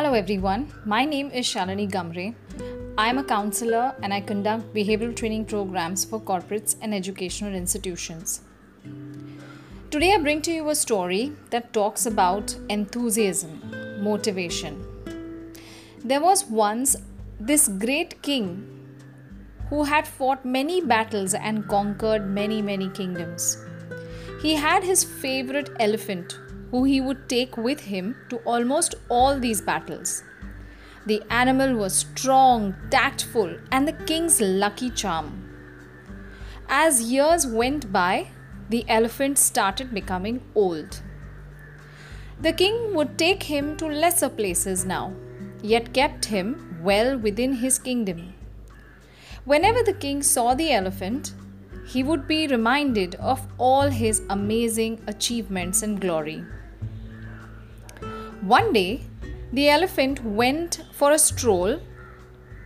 Hello everyone, my name is Shalini Gamre. I am a counselor and I conduct behavioral training programs for corporates and educational institutions. Today I bring to you a story that talks about enthusiasm, motivation. There was once this great king who had fought many battles and conquered many, many kingdoms. He had his favorite elephant who he would take with him to almost all these battles. The animal was strong, tactful, and the king's lucky charm. As years went by, the elephant started becoming old. The king would take him to lesser places now, yet kept him well within his kingdom. Whenever the king saw the elephant, he would be reminded of all his amazing achievements and glory. One day, the elephant went for a stroll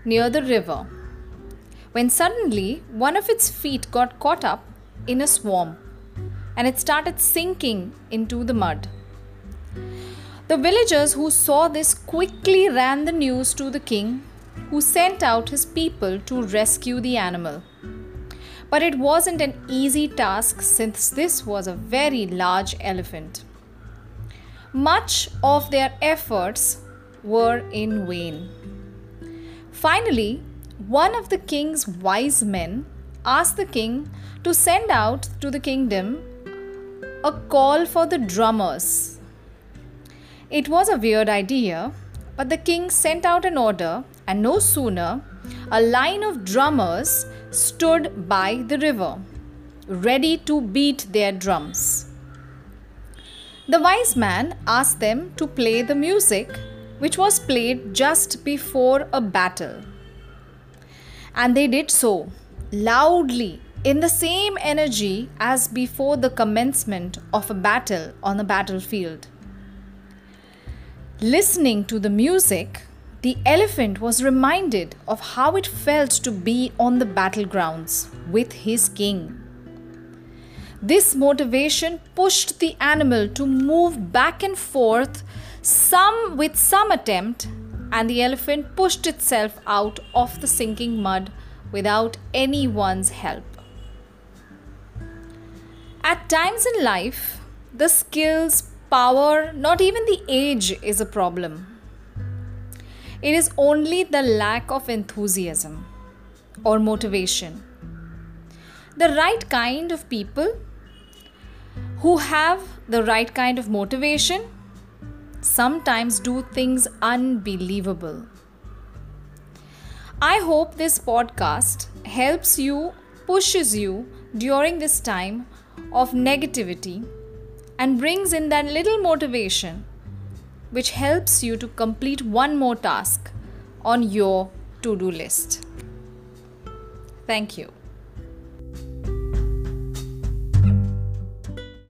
near the river when suddenly one of its feet got caught up in a swamp and it started sinking into the mud. The villagers who saw this quickly ran the news to the king, who sent out his people to rescue the animal. But it wasn't an easy task since this was a very large elephant. Much of their efforts were in vain. Finally, one of the king's wise men asked the king to send out to the kingdom a call for the drummers. It was a weird idea, but the king sent out an order, and no sooner a line of drummers stood by the river, ready to beat their drums. The wise man asked them to play the music which was played just before a battle. And they did so loudly in the same energy as before the commencement of a battle on the battlefield. Listening to the music, the elephant was reminded of how it felt to be on the battlegrounds with his king. This motivation pushed the animal to move back and forth, some with some attempt, and the elephant pushed itself out of the sinking mud without anyone's help. At times in life, the skills, power, not even the age is a problem. It is only the lack of enthusiasm or motivation. The right kind of people who have the right kind of motivation sometimes do things unbelievable. I hope this podcast helps you, pushes you during this time of negativity, and brings in that little motivation which helps you to complete one more task on your to do list. Thank you.